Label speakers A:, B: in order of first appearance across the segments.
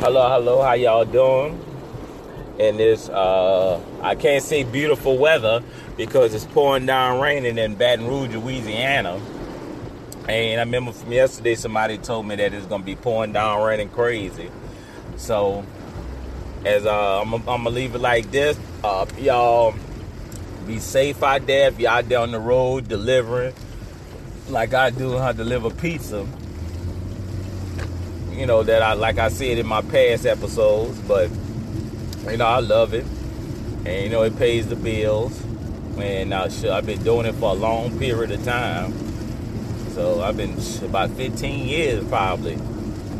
A: Hello, hello, how y'all doing? And this, uh, I can't say beautiful weather because it's pouring down raining in Baton Rouge, Louisiana. And I remember from yesterday somebody told me that it's gonna be pouring down raining crazy. So, as uh, I'm, I'm gonna leave it like this, uh, y'all be safe out there. If y'all down the road delivering, like I do, I deliver pizza you know, that I like I said in my past episodes, but you know, I love it. And you know, it pays the bills. And uh, I've been doing it for a long period of time. So I've been about 15 years probably.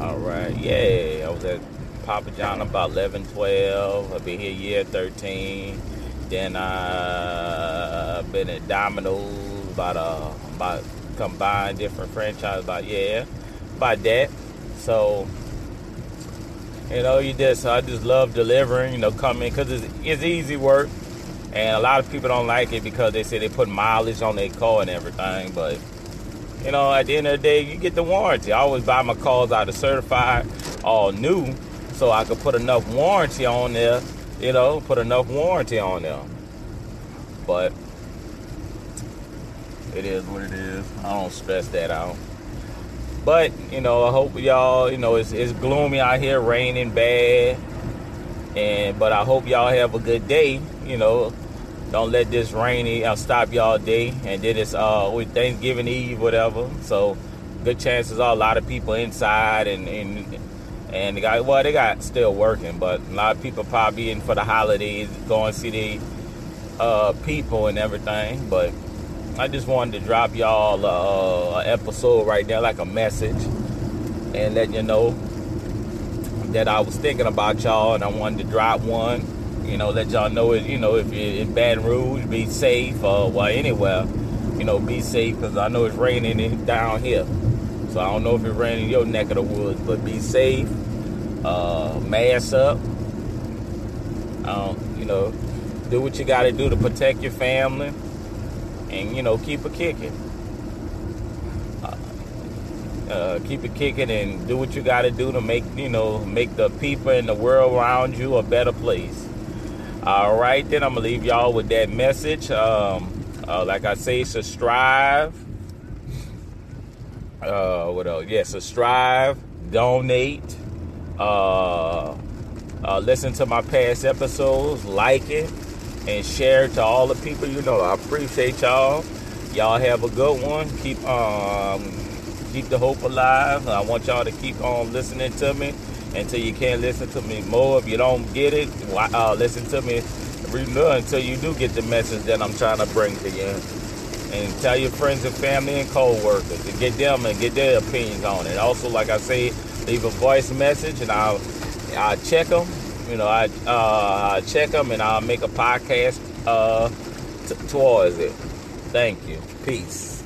A: All right, yeah. I was at Papa John about 11, 12. I've been here year 13. Then I've been at Domino's about uh about combined different franchises about yeah about that. So, you know, you just I just love delivering. You know, coming because it's, it's easy work, and a lot of people don't like it because they say they put mileage on their car and everything. But you know, at the end of the day, you get the warranty. I always buy my cars out of certified, all new, so I could put enough warranty on there. You know, put enough warranty on there. But it is what it is. I don't stress that out. But you know, I hope y'all, you know, it's, it's gloomy out here, raining bad, and but I hope y'all have a good day. You know, don't let this rainy uh, stop y'all day. And then it's uh with Thanksgiving Eve, whatever. So good chances are a lot of people inside and and and they got well they got still working, but a lot of people probably in for the holidays, going to see the uh, people and everything. But I just wanted to drop y'all uh, an episode right there, like a message, and let you know that I was thinking about y'all, and I wanted to drop one. You know, let y'all know it. You know, if you're in Baton Rouge, be safe, or well, anywhere. You know, be safe because I know it's raining down here. So I don't know if it's raining in your neck of the woods, but be safe. Uh, mask up. Um, you know, do what you got to do to protect your family and you know keep it kicking. Uh, uh, keep it kicking and do what you got to do to make you know make the people in the world around you a better place. All right, then I'm gonna leave y'all with that message. Um, uh, like I say, subscribe. Uh, what else? Yeah, subscribe, donate, uh, uh, listen to my past episodes, like it and share to all the people you know. I appreciate y'all. Y'all have a good one. Keep um keep the hope alive. I want y'all to keep on listening to me until you can't listen to me more. If you don't get it, uh, listen to me until you do get the message that I'm trying to bring to you. And tell your friends and family and co-workers to get them and get their opinions on it. Also, like I say, leave a voice message and I'll I'll check them you know, I uh, check them and I'll make a podcast uh, t- towards it. Thank you. Peace.